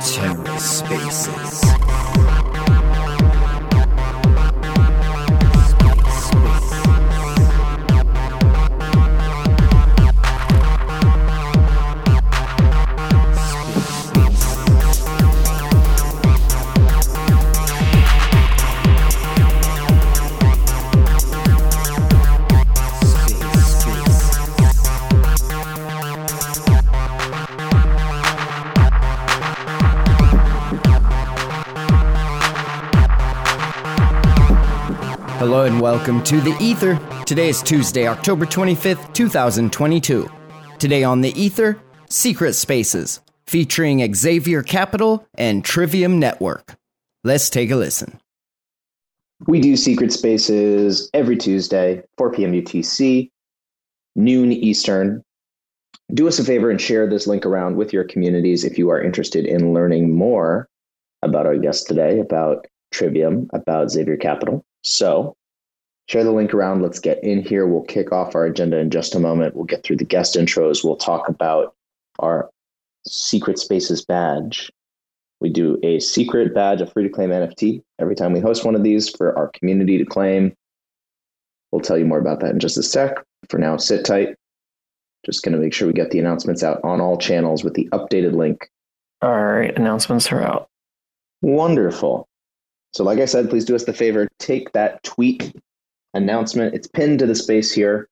TerraSpaces. Hello and welcome to the Ether. Today is Tuesday, October 25th, 2022. Today on the Ether, Secret Spaces, featuring Xavier Capital and Trivium Network. Let's take a listen. We do Secret Spaces every Tuesday, 4 p.m. UTC, noon Eastern. Do us a favor and share this link around with your communities if you are interested in learning more about our guest today, about Trivium, about Xavier Capital. So share the link around. Let's get in here. We'll kick off our agenda in just a moment. We'll get through the guest intros. We'll talk about our Secret Spaces badge. We do a secret badge, a free to claim NFT every time we host one of these for our community to claim. We'll tell you more about that in just a sec. For now, sit tight. Just going to make sure we get the announcements out on all channels with the updated link. All right, announcements are out. Wonderful. So, like I said, please do us the favor take that tweet announcement. It's pinned to the space here.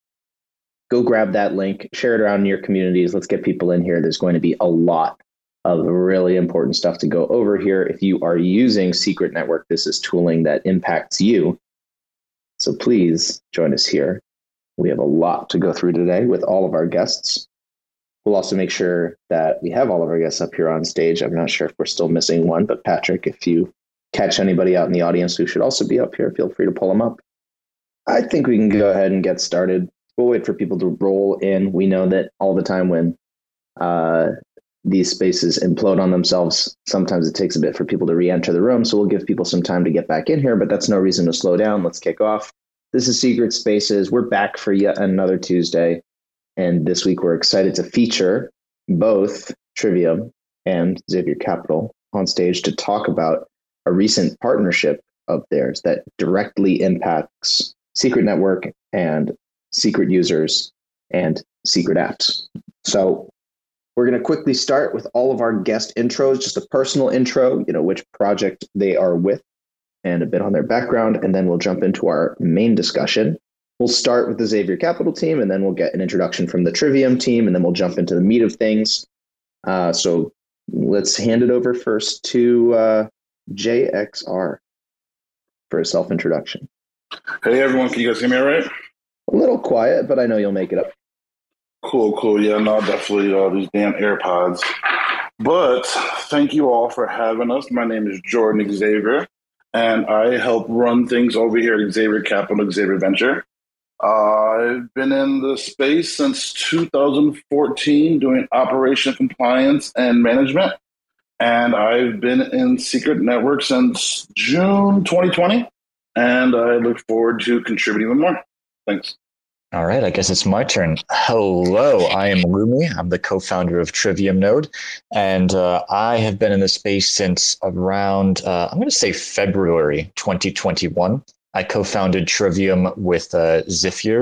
Go grab that link, share it around in your communities. Let's get people in here. There's going to be a lot of really important stuff to go over here. If you are using Secret Network, this is tooling that impacts you. So please join us here. We have a lot to go through today with all of our guests. We'll also make sure that we have all of our guests up here on stage. I'm not sure if we're still missing one, but Patrick, if you catch anybody out in the audience who should also be up here, feel free to pull them up. I think we can go ahead and get started. We'll wait for people to roll in. We know that all the time when uh, these spaces implode on themselves, sometimes it takes a bit for people to re enter the room. So we'll give people some time to get back in here, but that's no reason to slow down. Let's kick off. This is Secret Spaces. We're back for yet another Tuesday. And this week we're excited to feature both Trivium and Xavier Capital on stage to talk about a recent partnership of theirs that directly impacts Secret Network and secret users and secret apps. So we're going to quickly start with all of our guest intros, just a personal intro, you know, which project they are with and a bit on their background, and then we'll jump into our main discussion. We'll start with the Xavier Capital team, and then we'll get an introduction from the Trivium team, and then we'll jump into the meat of things. Uh, so let's hand it over first to uh, JXR for a self introduction. Hey everyone, can you guys hear me all right? A little quiet, but I know you'll make it up. Cool, cool. Yeah, no, definitely uh, these damn AirPods. But thank you all for having us. My name is Jordan Xavier, and I help run things over here at Xavier Capital, Xavier Venture. Uh, I've been in the space since 2014 doing operation compliance and management. And I've been in Secret Network since June 2020. And I look forward to contributing with more. Thanks. All right, I guess it's my turn. Hello, I am Lumi. I'm the co-founder of Trivium Node, and uh, I have been in the space since around uh, I'm going to say February 2021. I co-founded Trivium with uh,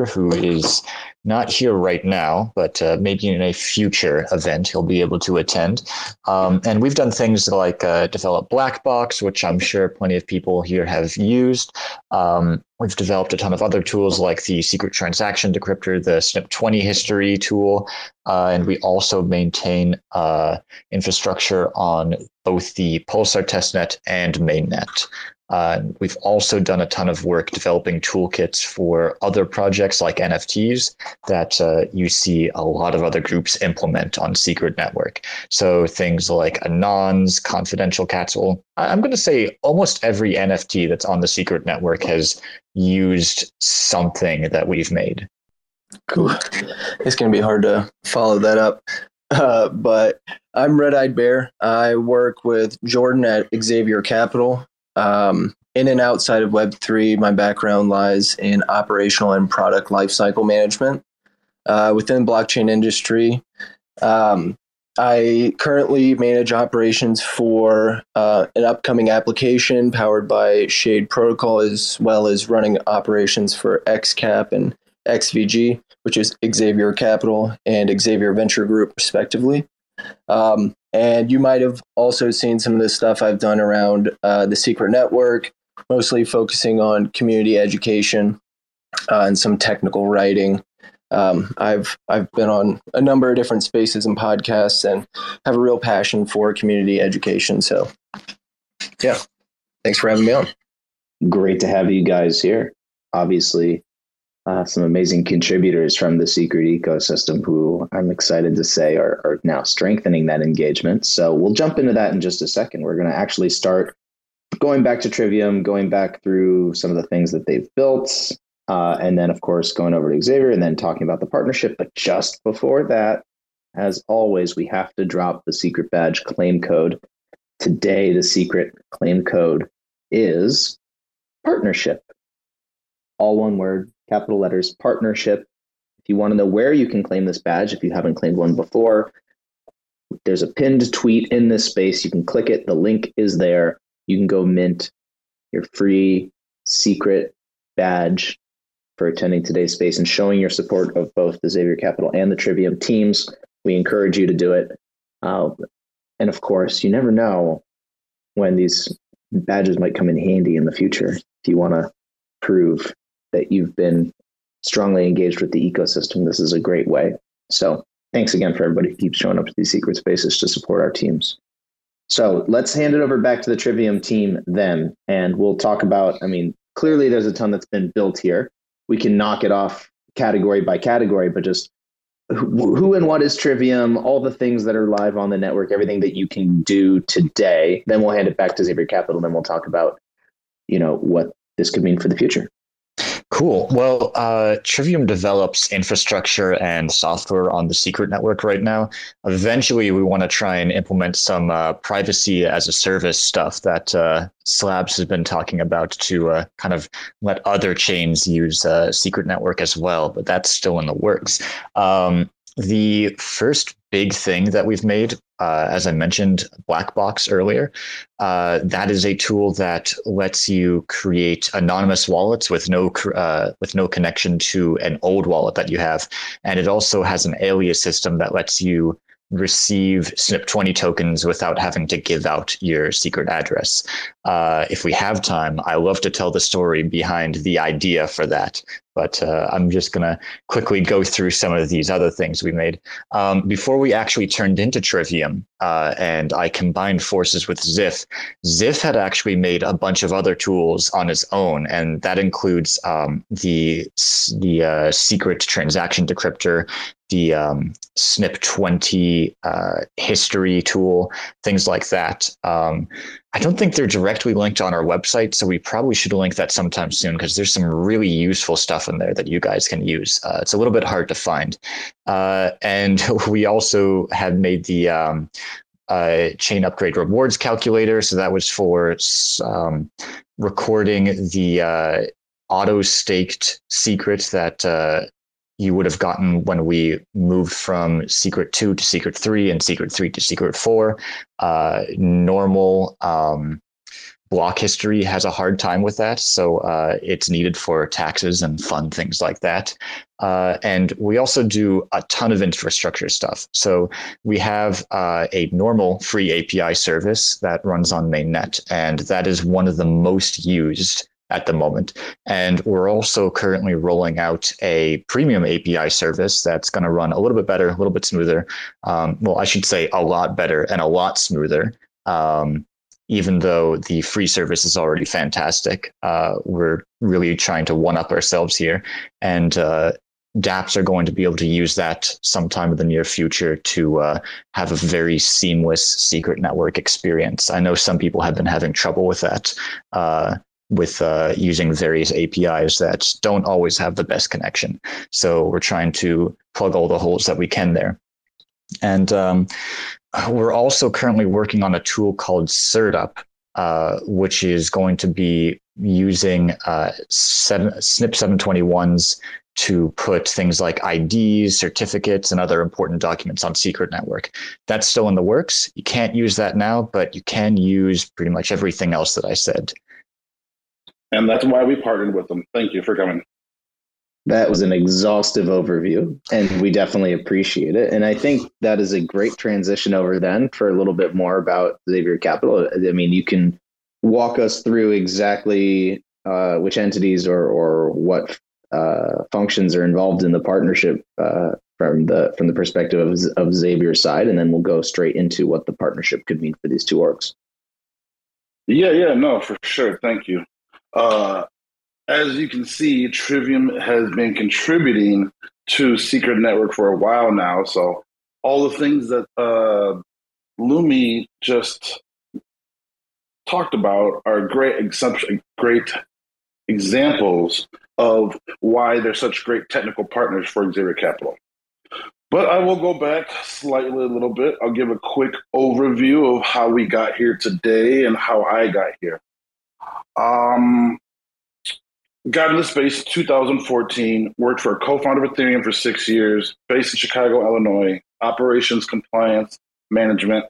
who is not here right now, but uh, maybe in a future event he'll be able to attend. Um, and we've done things like uh, develop Blackbox, which I'm sure plenty of people here have used. Um, we've developed a ton of other tools like the secret transaction decryptor, the SNIP20 history tool, uh, and we also maintain uh, infrastructure on both the Pulsar testnet and mainnet. Uh, we've also done a ton of work developing toolkits for other projects like NFTs that uh, you see a lot of other groups implement on Secret Network. So things like Anons, Confidential Cattle. I'm going to say almost every NFT that's on the Secret Network has used something that we've made. Cool. It's going to be hard to follow that up. Uh, but I'm Red Eyed Bear. I work with Jordan at Xavier Capital. Um, in and outside of Web3, my background lies in operational and product lifecycle management. uh, within blockchain industry. Um, I currently manage operations for uh, an upcoming application powered by Shade Protocol, as well as running operations for XCAP and XVG, which is Xavier Capital and Xavier Venture Group, respectively. Um, and you might have also seen some of the stuff I've done around uh, the Secret Network, mostly focusing on community education uh, and some technical writing. Um, I've I've been on a number of different spaces and podcasts, and have a real passion for community education. So, yeah, thanks for having me on. Great to have you guys here. Obviously, uh, some amazing contributors from the secret ecosystem who I'm excited to say are, are now strengthening that engagement. So we'll jump into that in just a second. We're going to actually start going back to Trivium, going back through some of the things that they've built, uh, and then, of course, going over to Xavier and then talking about the partnership. But just before that, as always, we have to drop the secret badge claim code. Today, the secret claim code is partnership. All one word, capital letters, partnership. If you want to know where you can claim this badge, if you haven't claimed one before, there's a pinned tweet in this space. You can click it. The link is there. You can go mint your free secret badge for attending today's space and showing your support of both the Xavier Capital and the Trivium teams. We encourage you to do it. Uh, and of course, you never know when these badges might come in handy in the future if you want to prove that you've been strongly engaged with the ecosystem. This is a great way. So thanks again for everybody who keeps showing up to these secret spaces to support our teams. So let's hand it over back to the Trivium team then, and we'll talk about. I mean, clearly there's a ton that's been built here. We can knock it off category by category, but just who, and what is Trivium, all the things that are live on the network, everything that you can do today. Then we'll hand it back to Xavier Capital. And then we'll talk about, you know, what this could mean for the future. Cool. Well, uh, Trivium develops infrastructure and software on the secret network right now. Eventually, we want to try and implement some uh, privacy as a service stuff that uh, Slabs has been talking about to uh, kind of let other chains use uh, secret network as well, but that's still in the works. Um, the first big thing that we've made, uh, as I mentioned, Blackbox earlier, uh, that is a tool that lets you create anonymous wallets with no uh, with no connection to an old wallet that you have, and it also has an alias system that lets you receive SNIP20 tokens without having to give out your secret address. Uh, if we have time, I love to tell the story behind the idea for that but uh, I'm just going to quickly go through some of these other things we made. Um, before we actually turned into Trivium uh, and I combined forces with Ziff, Ziff had actually made a bunch of other tools on its own, and that includes um, the, the uh, secret transaction decryptor, the um, SNIP20 uh, history tool, things like that. I don't think they're directly linked on our website, so we probably should link that sometime soon because there's some really useful stuff in there that you guys can use. Uh, it's a little bit hard to find, uh, and we also have made the um, uh, chain upgrade rewards calculator. So that was for um, recording the uh, auto staked secret that uh, you would have gotten when we moved from secret 2 to secret 3 and secret 3 to secret 4 uh, normal um, block history has a hard time with that. So uh, it's needed for taxes and fun things like that. Uh, and we also do a ton of infrastructure stuff. So we have uh, a normal free api service that runs on mainnet and that is one of the most used at the moment. And we're also currently rolling out a premium API service that's going to run a little bit better, a little bit smoother. Um, well, I should say a lot better and a lot smoother. Um, even though the free service is already fantastic, uh, we're really trying to one up ourselves here. And uh, dApps are going to be able to use that sometime in the near future to uh, have a very seamless secret network experience. I know some people have been having trouble with that. Uh, with uh, using various APIs that don't always have the best connection. So we're trying to plug all the holes that we can there. And um, we're also currently working on a tool called CertUp, uh, which is going to be using uh, SNIP 721's to put things like IDs, certificates, and other important documents on Secret Network. That's still in the works. You can't use that now, but you can use pretty much everything else that I said. And that's why we partnered with them. Thank you for coming. That was an exhaustive overview, and we definitely appreciate it. And I think that is a great transition over then for a little bit more about Xavier Capital. I mean, you can walk us through exactly uh, which entities or or what uh, functions are involved in the partnership uh, from the from the perspective of, of Xavier's side, and then we'll go straight into what the partnership could mean for these two orgs. Yeah, yeah, no, for sure. Thank you. Uh, as you can see, Trivium has been contributing to Secret Network for a while now. So all the things that uh, Lumi just talked about are great, great examples of why they're such great technical partners for Xavier Capital. But I will go back slightly a little bit. I'll give a quick overview of how we got here today and how I got here. Um, got into space 2014, worked for a co-founder of Ethereum for six years, based in Chicago, Illinois, operations, compliance, management.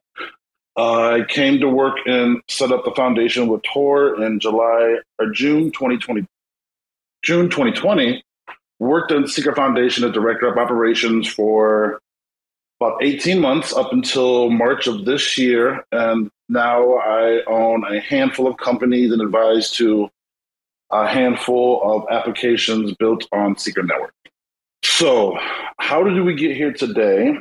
Uh, I came to work and set up the foundation with Tor in July or June 2020, June 2020, worked on Secret Foundation as director of operations for about 18 months up until March of this year. And now I own a handful of companies and advise to a handful of applications built on Secret Network. So, how did we get here today?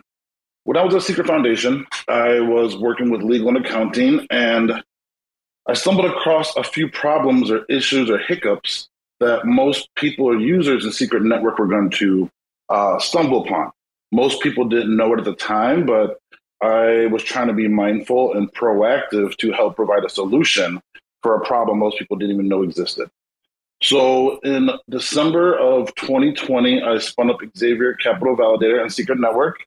When I was at Secret Foundation, I was working with legal and accounting, and I stumbled across a few problems or issues or hiccups that most people or users in Secret Network were going to uh, stumble upon. Most people didn't know it at the time, but I was trying to be mindful and proactive to help provide a solution for a problem most people didn't even know existed. So in December of 2020, I spun up Xavier Capital Validator and Secret Network,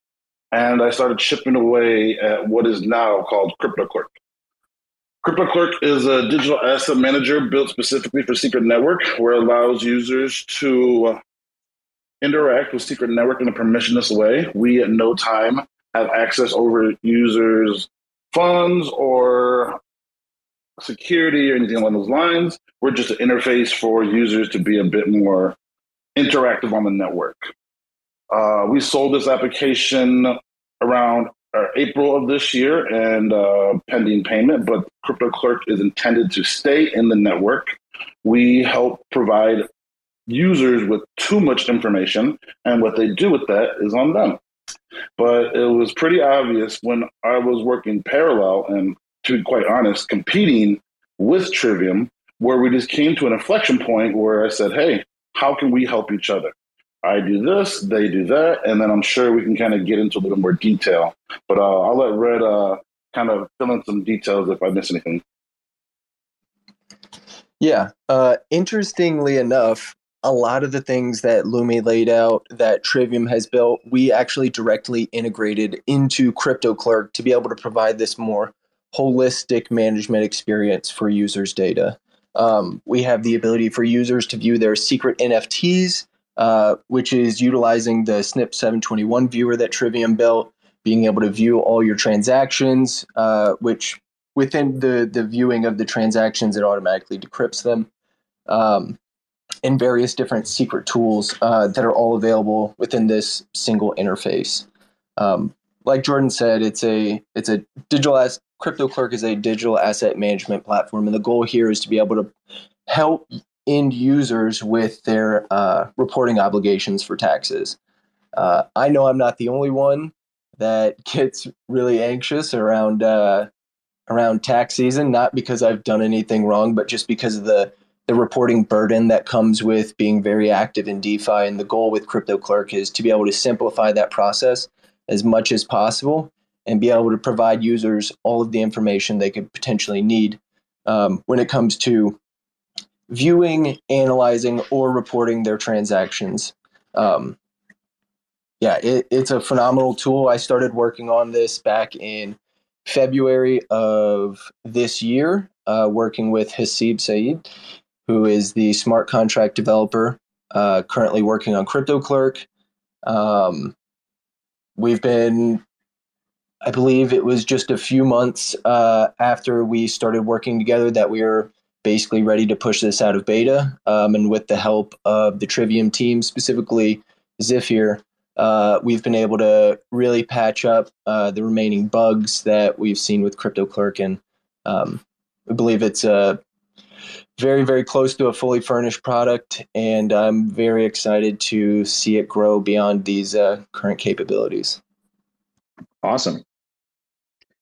and I started chipping away at what is now called CryptoClerk. CryptoClerk is a digital asset manager built specifically for Secret Network, where it allows users to interact with Secret Network in a permissionless way. We at no time have access over users' funds or security or anything along those lines. We're just an interface for users to be a bit more interactive on the network. Uh, we sold this application around uh, April of this year and uh, pending payment, but CryptoClerk is intended to stay in the network. We help provide users with too much information, and what they do with that is on them. But it was pretty obvious when I was working parallel and, to be quite honest, competing with Trivium, where we just came to an inflection point where I said, hey, how can we help each other? I do this, they do that, and then I'm sure we can kind of get into a little more detail. But uh, I'll let Red uh, kind of fill in some details if I miss anything. Yeah. Uh, interestingly enough, a lot of the things that Lumi laid out that Trivium has built, we actually directly integrated into CryptoClerk to be able to provide this more holistic management experience for users' data. Um, we have the ability for users to view their secret NFTs uh, which is utilizing the SNIP 721 viewer that Trivium built, being able to view all your transactions, uh, which within the, the viewing of the transactions, it automatically decrypts them, um, and various different secret tools uh, that are all available within this single interface. Um, like Jordan said, it's a it's a digital as CryptoClerk is a digital asset management platform, and the goal here is to be able to help end users with their uh, reporting obligations for taxes. Uh, I know I'm not the only one that gets really anxious around uh, around tax season, not because I've done anything wrong, but just because of the the reporting burden that comes with being very active in DeFi. And the goal with Crypto Clerk is to be able to simplify that process as much as possible and be able to provide users all of the information they could potentially need um, when it comes to viewing, analyzing, or reporting their transactions. Um, yeah, it, it's a phenomenal tool. I started working on this back in February of this year, uh, working with Hasib Saeed, who is the smart contract developer uh, currently working on CryptoClerk. Um, we've been, I believe it was just a few months uh, after we started working together that we were basically ready to push this out of beta. Um, and with the help of the Trivium team, specifically Zephyr, uh, we've been able to really patch up uh, the remaining bugs that we've seen with CryptoClerk. And um, we believe it's a very, very close to a fully furnished product, and I'm very excited to see it grow beyond these uh, current capabilities. Awesome.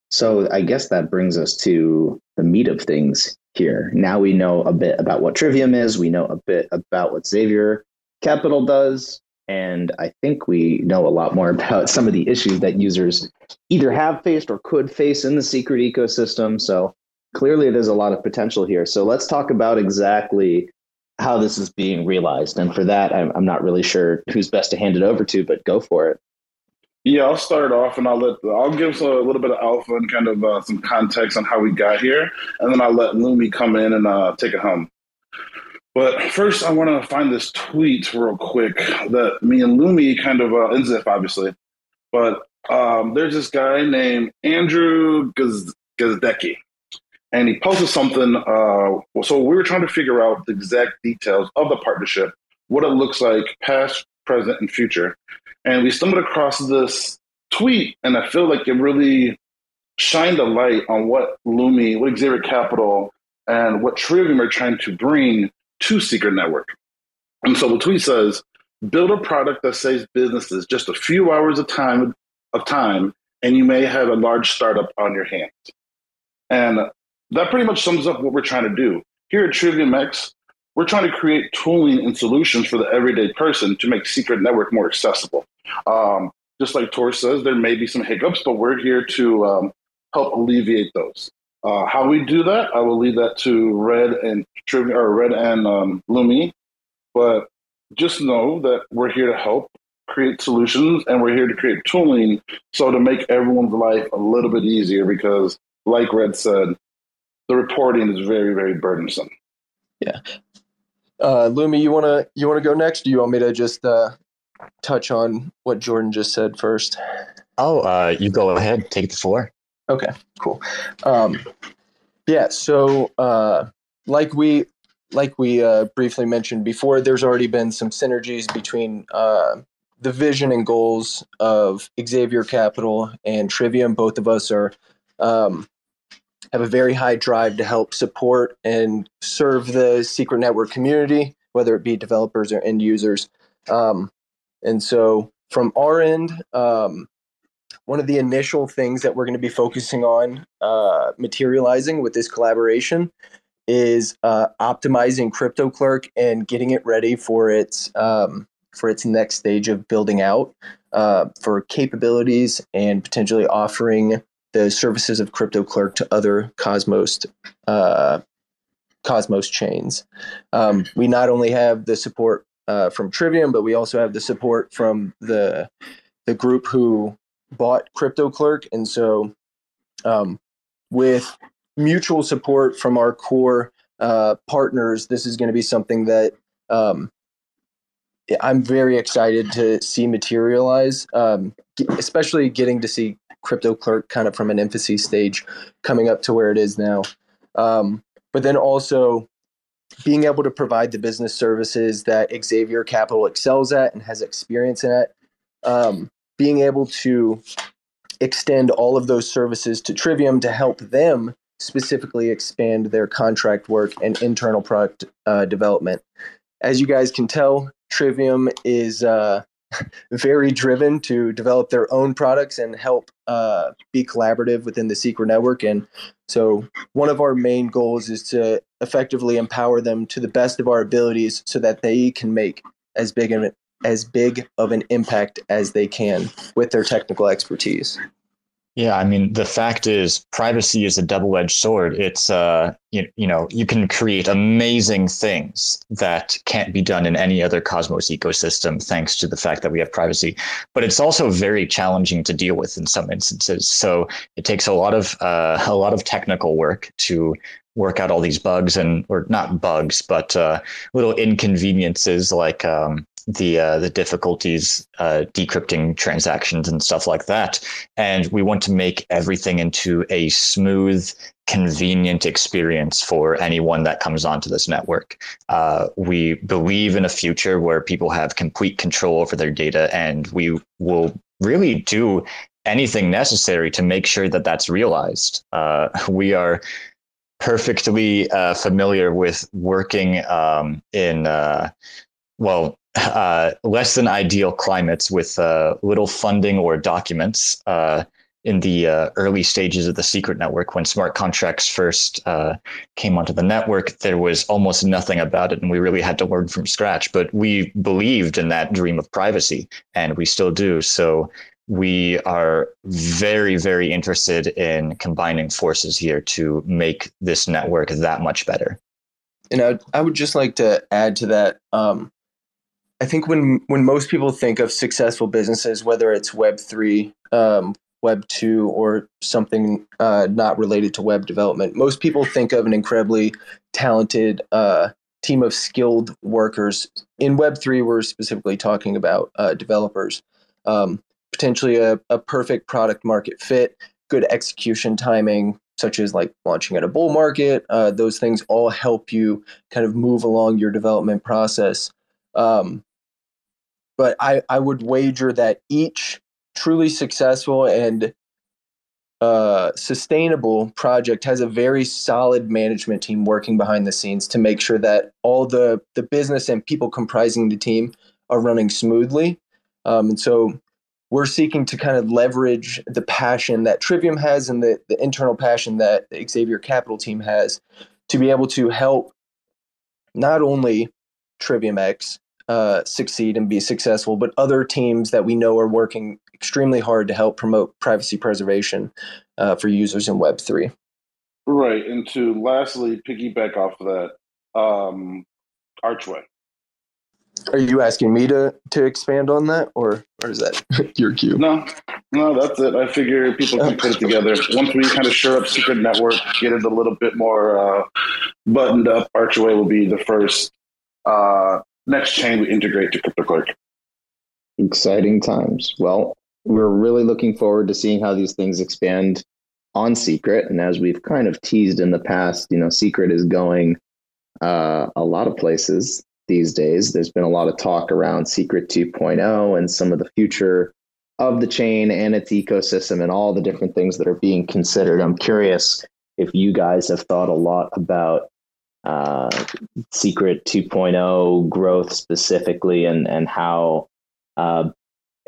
So I guess that brings us to the meat of things here. Now we know a bit about what Trivium is. We know a bit about what Xavier Capital does. And I think we know a lot more about some of the issues that users either have faced or could face in the secret ecosystem. So clearly there's a lot of potential here. So let's talk about exactly how this is being realized. And for that, I'm, I'm not really sure who's best to hand it over to, but go for it. Yeah, I'll start off and I'll let I'll give a little bit of alpha and kind of uh, some context on how we got here, and then I'll let Lumi come in and uh, take it home. But first, I want to find this tweet real quick that me and Lumi kind of uh, and Zip obviously, but um, there's this guy named Andrew Gaz- Gazdecki, and he posted something. Uh, so we were trying to figure out the exact details of the partnership, what it looks like, past, present, and future. And we stumbled across this tweet, and I feel like it really shined a light on what Lumi, what Xavier Capital, and what Trivium are trying to bring to Secret Network. And so the tweet says, build a product that saves businesses just a few hours of time of time, and you may have a large startup on your hands. And that pretty much sums up what we're trying to do. Here at Trivium X, we're trying to create tooling and solutions for the everyday person to make Secret Network more accessible. Um, just like Tor says, there may be some hiccups, but we're here to um, help alleviate those. Uh, how we do that, I will leave that to Red and Trivium or Red and um, Lumi. But just know that we're here to help create solutions and we're here to create tooling so to make everyone's life a little bit easier because like red said the reporting is very very burdensome. Yeah. Uh, lumi you want to you want to go next? Do you want me to just uh, touch on what jordan just said first? Oh uh, you go ahead. Take the floor. Okay cool. Um, yeah so uh, like we like we uh, briefly mentioned before there's already been some synergies between uh, the vision and goals of Xavier Capital and Trivium. Both of us are um, have a very high drive to help support and serve the secret network community, whether it be developers or end users. Um, and so, from our end, um, one of the initial things that we're going to be focusing on uh, materializing with this collaboration is uh, optimizing CryptoClerk and getting it ready for its um, for its next stage of building out uh, for capabilities and potentially offering the services of CryptoClerk to other Cosmos uh, Cosmos chains. Um, we not only have the support uh, from Trivium, but we also have the support from the the group who bought CryptoClerk, and so um, with mutual support from our core uh, partners, this is going to be something that um, I'm very excited to see materialize, um, especially getting to see Crypto Clerk kind of from an infancy stage coming up to where it is now. Um, but then also being able to provide the business services that Xavier Capital excels at and has experience in it. Um, being able to extend all of those services to Trivium to help them specifically expand their contract work and internal product uh, development. As you guys can tell, Trivium is uh, very driven to develop their own products and help uh, be collaborative within the Secret Network. And so, one of our main goals is to effectively empower them to the best of our abilities, so that they can make as big an as big of an impact as they can with their technical expertise. Yeah, I mean, the fact is, privacy is a double-edged sword. It's, uh, you, you know, you can create amazing things that can't be done in any other Cosmos ecosystem, thanks to the fact that we have privacy. But it's also very challenging to deal with in some instances. So it takes a lot of uh, a lot of technical work to work out all these bugs and, or not bugs, but uh, little inconveniences like. Um, the uh, the difficulties uh, decrypting transactions and stuff like that. And we want to make everything into a smooth, convenient experience for anyone that comes onto this network. Uh, we believe in a future where people have complete control over their data, and we will really do anything necessary to make sure that that's realized. Uh, we are perfectly uh, familiar with working um, in uh, well uh, less than ideal climates with uh, little funding or documents uh, in the uh, early stages of the secret network. When smart contracts first uh, came onto the network there was almost nothing about it and we really had to learn from scratch. But we believed in that dream of privacy and we still do. So we are very very interested in combining forces here to make this network that much better. And I, I would just like to add to that um, I think when when most people think of successful businesses, whether it's Web three, um, Web two, or something uh, not related to web development, most people think of an incredibly talented uh, team of skilled workers. In Web three, we're specifically talking about uh, developers. Um, potentially a, a perfect product market fit, good execution timing, such as like launching at a bull market. Uh, those things all help you kind of move along your development process. Um, but I, I would wager that each truly successful and uh, sustainable project has a very solid management team working behind the scenes to make sure that all the the business and people comprising the team are running smoothly. Um, and so we're seeking to kind of leverage the passion that Trivium has and the, the internal passion that the Xavier Capital team has to be able to help not only Trivium X uh, succeed and be successful, but other teams that we know are working extremely hard to help promote privacy preservation uh, for users in Web3. Right. And to lastly piggyback off of that, um, Archway. Are you asking me to, to expand on that, or, or is that your cue? No, no, that's it. I figure people can put it together. Once we kind of shore up Secret Network, get it a little bit more uh, buttoned up, Archway will be the first uh, next chain we integrate to CryptoClerk. Exciting times. Well, we're really looking forward to seeing how these things expand on Secret. And as we've kind of teased in the past, you know, Secret is going uh, a lot of places these days. There's been a lot of talk around Secret 2.0 and some of the future of the chain and its ecosystem and all the different things that are being considered. I'm curious if you guys have thought a lot about uh, Secret 2.0 growth specifically, and and how uh,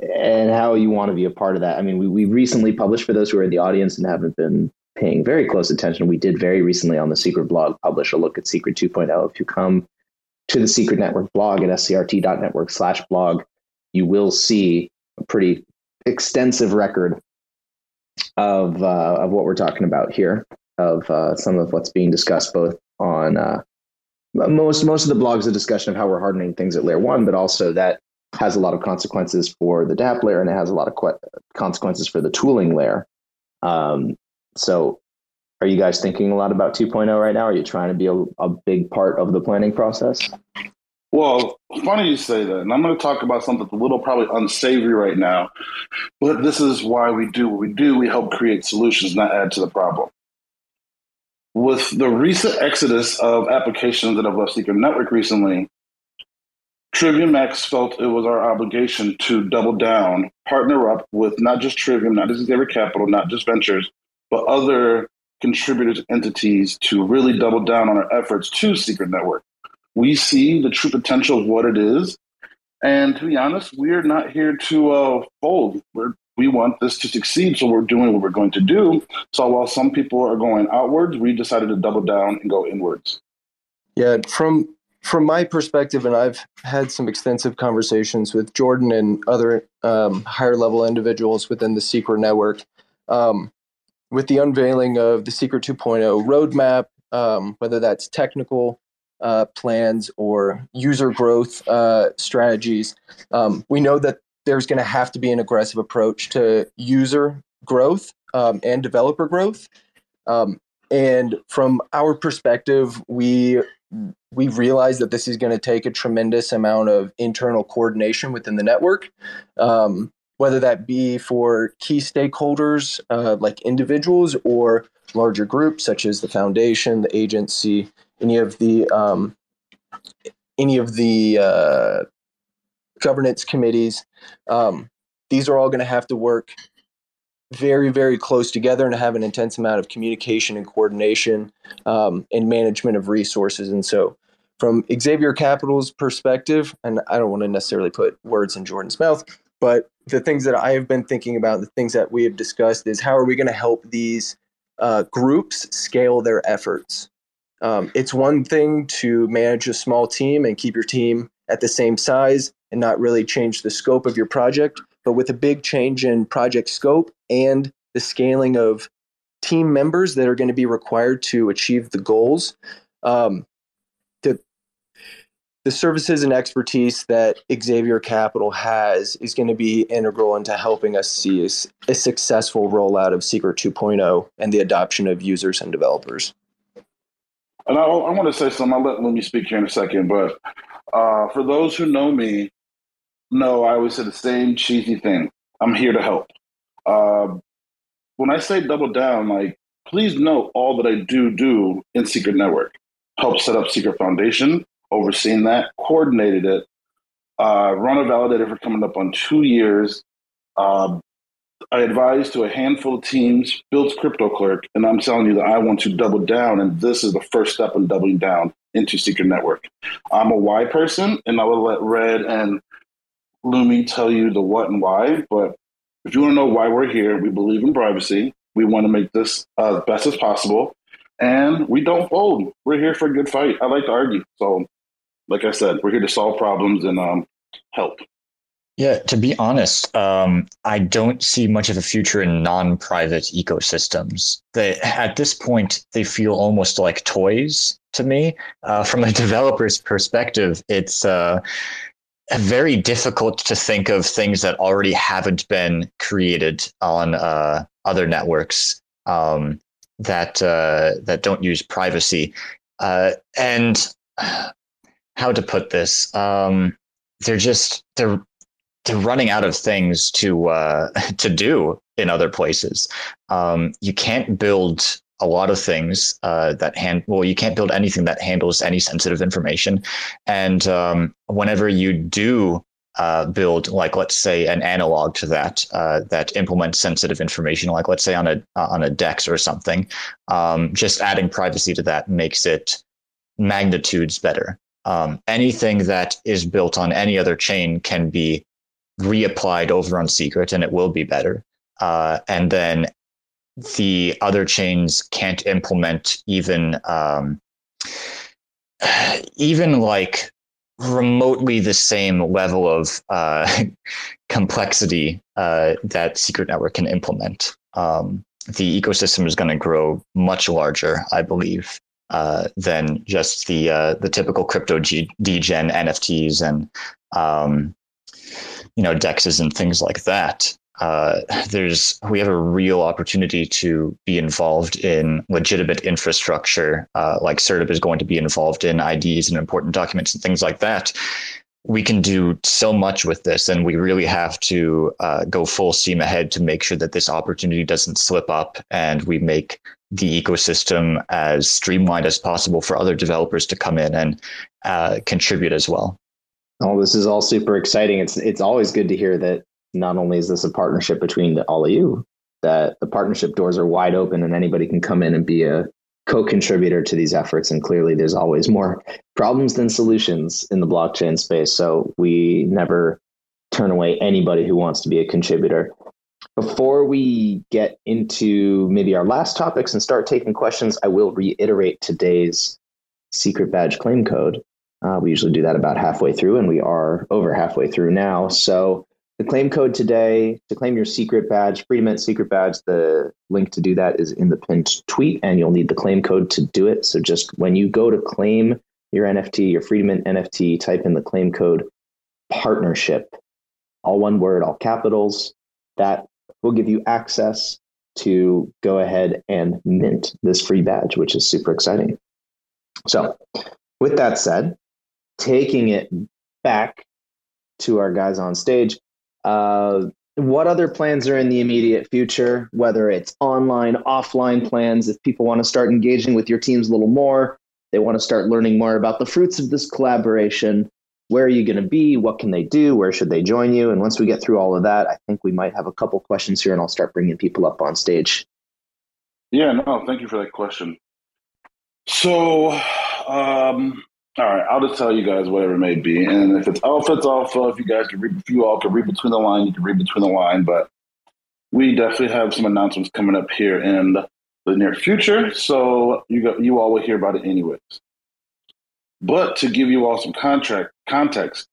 and how you want to be a part of that. I mean, we we recently published for those who are in the audience and haven't been paying very close attention. We did very recently on the Secret blog publish a look at Secret 2.0. If you come to the Secret Network blog at scrt.network slash blog, you will see a pretty extensive record of uh, of what we're talking about here, of uh, some of what's being discussed both on uh, most most of the blogs a discussion of how we're hardening things at layer one, but also that has a lot of consequences for the dApp layer and it has a lot of que- consequences for the tooling layer. Um, so, are you guys thinking a lot about 2.0 right now? Are you trying to be a, a big part of the planning process? Well, funny you say that. And I'm going to talk about something a little probably unsavory right now, but this is why we do what we do. We help create solutions, not add to the problem with the recent exodus of applications that have left Secret Network recently, Trivium X felt it was our obligation to double down, partner up with not just Trivium, not just Xavier Capital, not just Ventures, but other contributors entities to really double down on our efforts to Secret Network. We see the true potential of what it is. And to be honest, we're not here to uh, fold. We're we want this to succeed, so we're doing what we're going to do. So while some people are going outwards, we decided to double down and go inwards. Yeah, from from my perspective, and I've had some extensive conversations with Jordan and other um, higher level individuals within the Secret Network. Um, with the unveiling of the Secret 2.0 roadmap, um, whether that's technical uh, plans or user growth uh, strategies, um, we know that there's going to have to be an aggressive approach to user growth um, and developer growth. Um, and from our perspective, we we realize that this is going to take a tremendous amount of internal coordination within the network, um, whether that be for key stakeholders uh, like individuals or larger groups such as the foundation, the agency, any of the um, any of the uh, governance committees. Um, these are all going to have to work very, very close together and have an intense amount of communication and coordination um, and management of resources. And so, from Xavier Capital's perspective, and I don't want to necessarily put words in Jordan's mouth, but the things that I have been thinking about, the things that we have discussed is how are we going to help these uh, groups scale their efforts? Um, it's one thing to manage a small team and keep your team at the same size and not really change the scope of your project. But with a big change in project scope and the scaling of team members that are going to be required to achieve the goals, um, the the services and expertise that Xavier Capital has is going to be integral into helping us see a, a successful rollout of Secret 2.0 and the adoption of users and developers. And I, I want to say something. I'll let Lumi speak here in a second, but uh, for those who know me, know I always say the same cheesy thing. I'm here to help. Uh, when I say double down, like please note all that I do do in Secret Network. Help set up Secret Foundation, overseeing that, coordinated it, uh, run a validator for coming up on two years. Uh, I advised to a handful of teams, built Crypto Clerk, and I'm telling you that I want to double down, and this is the first step in doubling down into Secret Network. I'm a why person, and I will let Red and Lumi tell you the what and why. But if you want to know why we're here, we believe in privacy. We want to make this uh, best as possible, and we don't fold. We're here for a good fight. I like to argue, so like I said, we're here to solve problems and um, help. Yeah, to be honest, um, I don't see much of a future in non-private ecosystems. They, at this point, they feel almost like toys to me. Uh, from a developer's perspective, it's uh, very difficult to think of things that already haven't been created on uh, other networks um, that uh, that don't use privacy. Uh, and how to put this? Um, they're just they're they're running out of things to uh, to do in other places. Um, you can't build a lot of things uh, that hand well you can't build anything that handles any sensitive information. And um, whenever you do uh, build like let's say an analog to that uh, that implements sensitive information like let's say on a on a dex or something um, just adding privacy to that makes it magnitudes better. Um, anything that is built on any other chain can be reapplied over on secret and it will be better. Uh, and then the other chains can't implement even um, even like remotely the same level of uh, complexity uh, that Secret Network can implement. Um, the ecosystem is going to grow much larger, I believe, uh, than just the uh, the typical crypto G- degen NFTs and um, you know dexes and things like that uh, there's we have a real opportunity to be involved in legitimate infrastructure, uh, like CertUp is going to be involved in IDs and important documents and things like that. We can do so much with this, and we really have to uh, go full steam ahead to make sure that this opportunity doesn't slip up, and we make the ecosystem as streamlined as possible for other developers to come in and uh, contribute as well. Oh, this is all super exciting. It's it's always good to hear that not only is this a partnership between all of you, that the partnership doors are wide open and anybody can come in and be a co-contributor to these efforts. And clearly, there's always more problems than solutions in the blockchain space. So we never turn away anybody who wants to be a contributor. Before we get into maybe our last topics and start taking questions, I will reiterate today's secret badge claim code. Uh, we usually do that about halfway through, and we are over halfway through now. So the claim code today to claim your secret badge, Freedom Mint secret badge. The link to do that is in the pinned tweet, and you'll need the claim code to do it. So just when you go to claim your NFT, your Freedom Mint NFT, type in the claim code partnership, all one word, all capitals. That will give you access to go ahead and mint this free badge, which is super exciting. So, with that said, taking it back to our guys on stage, uh, what other plans are in the immediate future, whether it's online, offline plans, if people want to start engaging with your teams a little more, they want to start learning more about the fruits of this collaboration. Where are you going to be? What can they do? Where should they join you? And once we get through all of that, I think we might have a couple questions here, and I'll start bringing people up on stage. Yeah, no, thank you for that question. So, um, all right, I'll just tell you guys whatever it may be, and if it's oh, alpha, it's alpha. If you guys can read, if you all can read between the line, you can read between the line. But we definitely have some announcements coming up here in the near future, so you got, you all will hear about it anyways. But to give you all some contract context,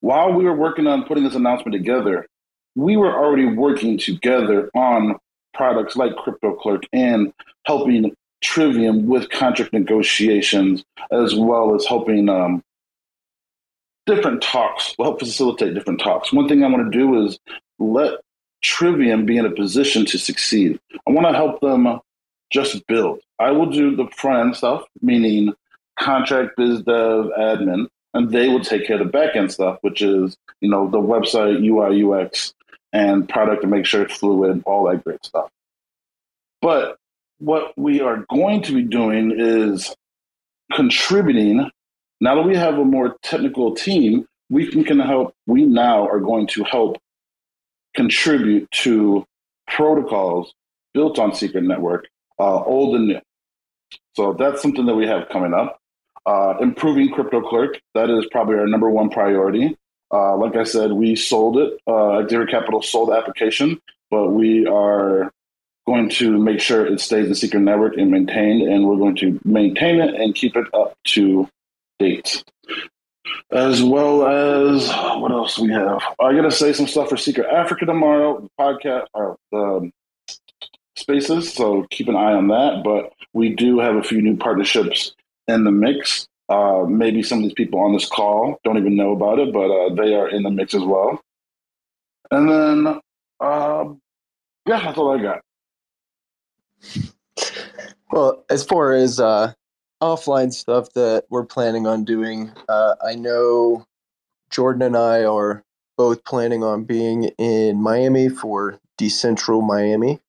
while we were working on putting this announcement together, we were already working together on products like CryptoClerk and helping Trivium with contract negotiations, as well as helping um, different talks, will help facilitate different talks. One thing I want to do is let Trivium be in a position to succeed. I want to help them just build. I will do the front end stuff, meaning contract, biz dev, admin, and they will take care of the back end stuff, which is, you know, the website, UI, UX, and product to make sure it's fluid, all that great stuff. But what we are going to be doing is contributing. Now that we have a more technical team, we can, can help. We now are going to help contribute to protocols built on Secret Network, uh, old and new. So that's something that we have coming up. Uh, improving CryptoClerk, that is probably our number one priority. Uh, like I said, we sold it. Uh, Xavier Capital sold the application, but we are going to make sure it stays in secret network and maintained, and we're going to maintain it and keep it up to date. As well as what else we have? I gotta say some stuff for Secret Africa tomorrow. The podcast or the spaces, so keep an eye on that. But we do have a few new partnerships in the mix. Uh, maybe some of these people on this call don't even know about it, but uh, they are in the mix as well. And then, uh, yeah, that's all I got. Well, as far as uh, offline stuff that we're planning on doing, uh, I know Jordan and I are both planning on being in Miami for Decentral Miami.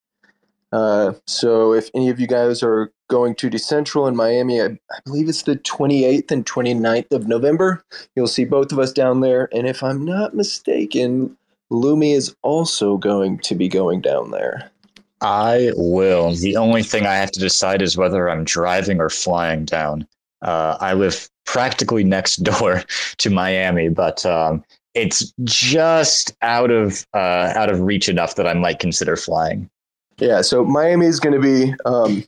Uh, so if any of you guys are going to Decentral in Miami, I, I, believe it's the 28th and 29th of November, you'll see both of us down there. And if I'm not mistaken, Lumi is also going to be going down there. I will. The only thing I have to decide is whether I'm driving or flying down. Uh, I live practically next door to Miami, but um, it's just out of uh, out of reach enough that I might consider flying. Yeah, so Miami is going to be um,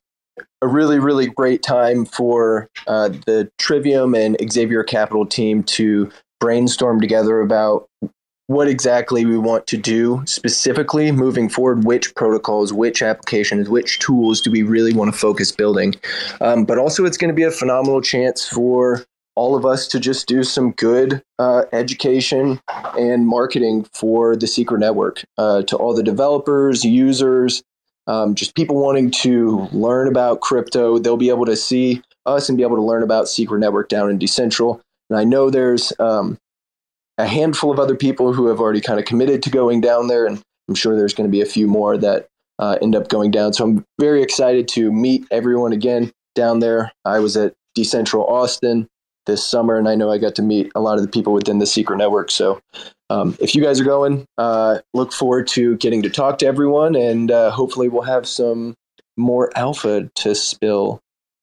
a really, really great time for uh, the Trivium and Xavier Capital team to brainstorm together about what exactly we want to do specifically moving forward, which protocols, which applications, which tools do we really want to focus building. Um, but also, it's going to be a phenomenal chance for all of us to just do some good uh, education and marketing for the Secret Network uh, to all the developers, users, um, just people wanting to learn about crypto. They'll be able to see us and be able to learn about Secret Network down in Decentral. And I know there's um, a handful of other people who have already kind of committed to going down there, and I'm sure there's going to be a few more that uh, end up going down. So I'm very excited to meet everyone again down there. I was at Decentral Austin this summer, and I know I got to meet a lot of the people within the Secret Network. So um, if you guys are going, uh, look forward to getting to talk to everyone, and uh, hopefully we'll have some more alpha to spill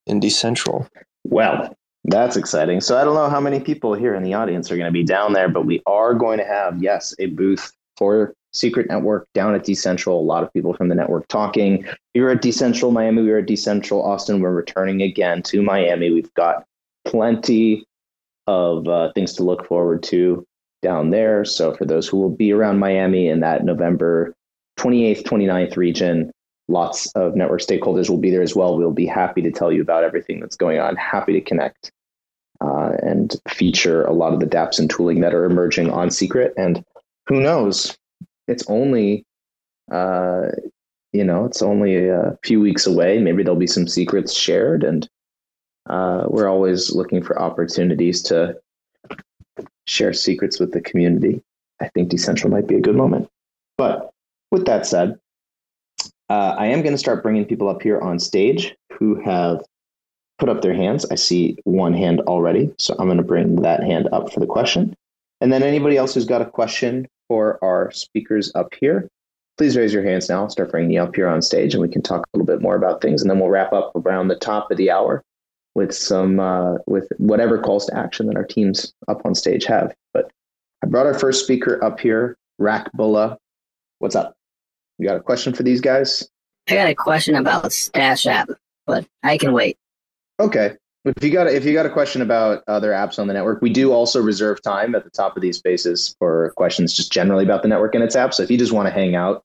in Decentral. Well, that's exciting. So I don't know how many people here in the audience are going to be down there, but we are going to have, yes, a booth for Secret Network down at Decentral. A lot of people from the network talking. We were at Decentral Miami. We were at Decentral Austin. We're returning again to Miami. We've got plenty of uh, things to look forward to down there. So for those who will be around Miami in that November 28th, 29th region, lots of network stakeholders will be there as well. We'll be happy to tell you about everything that's going on, happy to connect uh, and feature a lot of the dApps and tooling that are emerging on Secret. And who knows? It's only, uh, you know, it's only a few weeks away. Maybe there'll be some secrets shared, and uh, we're always looking for opportunities to share secrets with the community. I think Decentral might be a good moment. But with that said, uh, I am going to start bringing people up here on stage who have put up their hands. I see one hand already, so I'm going to bring that hand up for the question. And then anybody else who's got a question for our speakers up here, please raise your hands now. I'll start bringing you up here on stage and we can talk a little bit more about things. And then we'll wrap up around the top of the hour with some, uh, with whatever calls to action that our teams up on stage have. But I brought our first speaker up here, RACBULLA. What's up? You got a question for these guys? I got a question about Stash app, but I can wait. Okay. If you got a, if you got a question about other apps on the network, we do also reserve time at the top of these spaces for questions just generally about the network and its apps. So if you just want to hang out,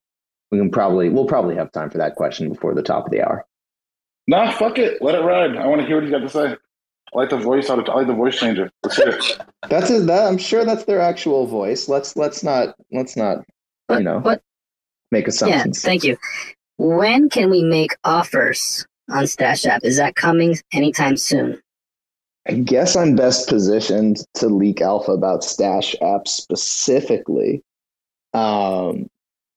we can probably we'll probably have time for that question before the top of the hour. Nah, fuck it. Let it ride. I want to hear what he's got to say. I like the voice. out. I like the voice changer. Let's hear it. That's a, that. I'm sure that's their actual voice. Let's let's not let's not What, you know what? make Yeah, assumptions. thank you. When can we make offers on Stash app? Is that coming anytime soon? I guess I'm best positioned to leak alpha about Stash App specifically. Um,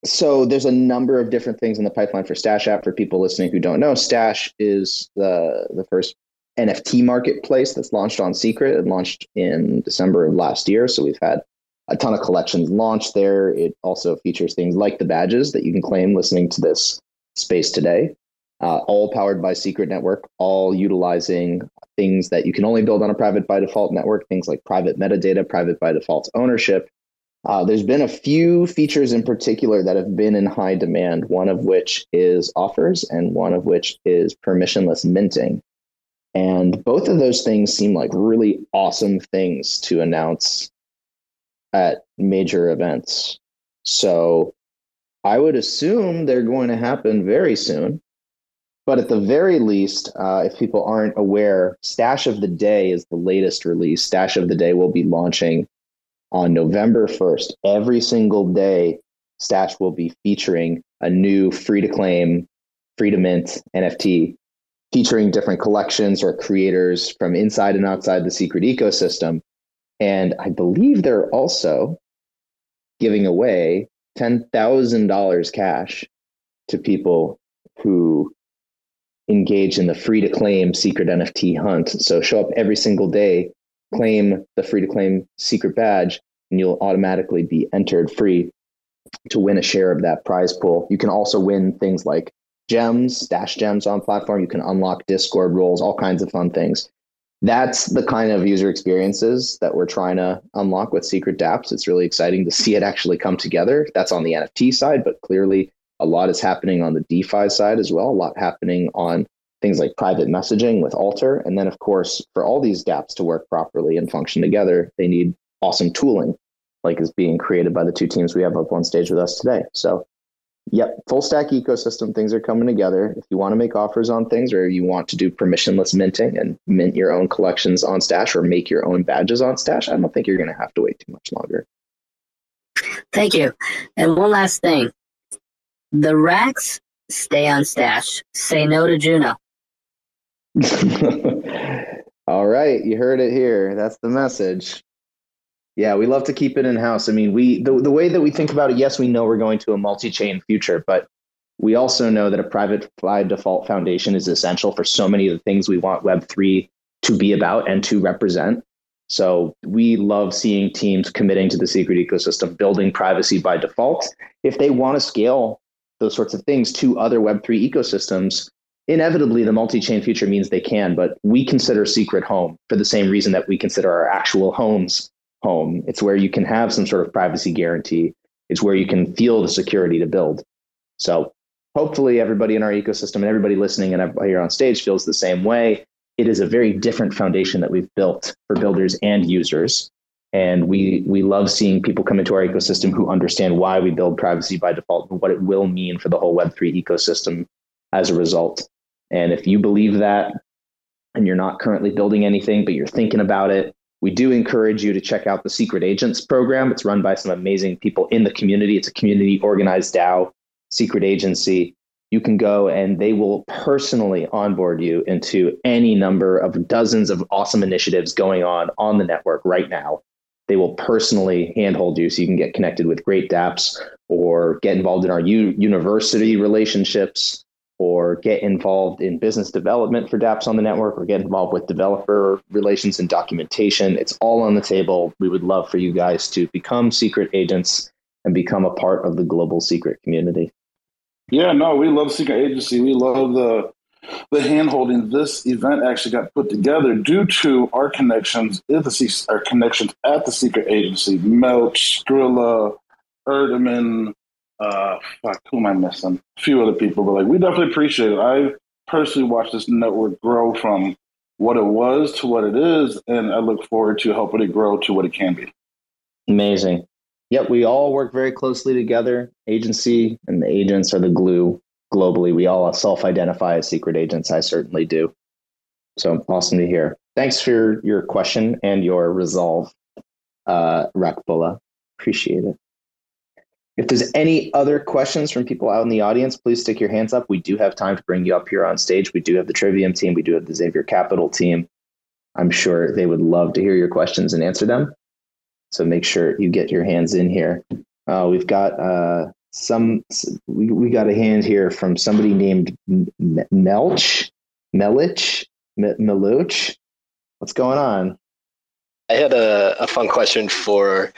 so there's a number of different things in the pipeline for Stash app. For people listening who don't know, Stash is the the first NFT marketplace that's launched on Secret. It launched in December of last year, so we've had a ton of collections launched there. It also features things like the badges that you can claim listening to this space today. Uh, all powered by Secret Network, all utilizing things that you can only build on a private by default network, things like private metadata, private by default ownership. Uh, there's been a few features in particular that have been in high demand, one of which is offers, and one of which is permissionless minting. And both of those things seem like really awesome things to announce at major events. So I would assume they're going to happen very soon. But at the very least, uh, if people aren't aware, Stash of the Day is the latest release. Stash of the Day will be launching on November 1st. Every single day, Stash will be featuring a new free to claim, free to mint NFT featuring different collections or creators from inside and outside the secret ecosystem. And I believe they're also giving away $10,000 cash to people who engage in the free to claim secret NFT hunt. So show up every single day, claim the free to claim secret badge, and you'll automatically be entered free to win a share of that prize pool. You can also win things like gems, stash gems on platform. You can unlock Discord roles, all kinds of fun things. That's the kind of user experiences that we're trying to unlock with Secret Dapps. It's really exciting to see it actually come together. That's on the NFT side, but clearly a lot is happening on the DeFi side as well. A lot happening on things like private messaging with Alter. And then, of course, for all these dApps to work properly and function together, they need awesome tooling, like is being created by the two teams we have up on stage with us today. So, yep, full stack ecosystem, things are coming together. If you want to make offers on things or you want to do permissionless minting and mint your own collections on Stash or make your own badges on Stash, I don't think you're going to have to wait too much longer. Thank you. And one last thing. The racks stay on Stash. Say no to Juno. All right, you heard it here. That's the message. Yeah, we love to keep it in house. I mean, we the, the way that we think about it, yes, we know we're going to a multi-chain future, but we also know that a private by default foundation is essential for so many of the things we want Web3 to be about and to represent. So we love seeing teams committing to the secret ecosystem, building privacy by default. If they want to scale those sorts of things to other Web3 ecosystems, inevitably the multi-chain future means they can, but we consider secret home for the same reason that we consider our actual homes home. It's where you can have some sort of privacy guarantee. It's where you can feel the security to build. So hopefully everybody in our ecosystem and everybody listening and everybody here on stage feels the same way. It is a very different foundation that we've built for builders and users. And we we love seeing people come into our ecosystem who understand why we build privacy by default and what it will mean for the whole Web3 ecosystem as a result. And if you believe that and you're not currently building anything, but you're thinking about it, we do encourage you to check out the Secret Agents program. It's run by some amazing people in the community. It's a community organized DAO, secret agency. You can go and they will personally onboard you into any number of dozens of awesome initiatives going on on the network right now. They will personally handhold you so you can get connected with great dApps or get involved in our u- university relationships or get involved in business development for dApps on the network or get involved with developer relations and documentation. It's all on the table. We would love for you guys to become secret agents and become a part of the global secret community. Yeah, no, we love Secret Agency. We love the the handholding. This event actually got put together due to our connections at the our connections at the Secret Agency. Melch, Skrilla, Erdman, uh, fuck, who am I missing? A few other people, but like we definitely appreciate it. I personally watched this network grow from what it was to what it is, and I look forward to helping it grow to what it can be. Amazing. Yep, we all work very closely together. Agency and the agents are the glue globally. We all self identify as secret agents. I certainly do. So awesome to hear. Thanks for your question and your resolve, uh, RACBULLA. Appreciate it. If there's any other questions from people out in the audience, please stick your hands up. We do have time to bring you up here on stage. We do have the Trivium team, we do have the Xavier Capital team. I'm sure they would love to hear your questions and answer them. So make sure you get your hands in here. Uh, we've got uh, some, we, we got a hand here from somebody named Melch, Melich, Meluch. What's going on? I had a, a fun question for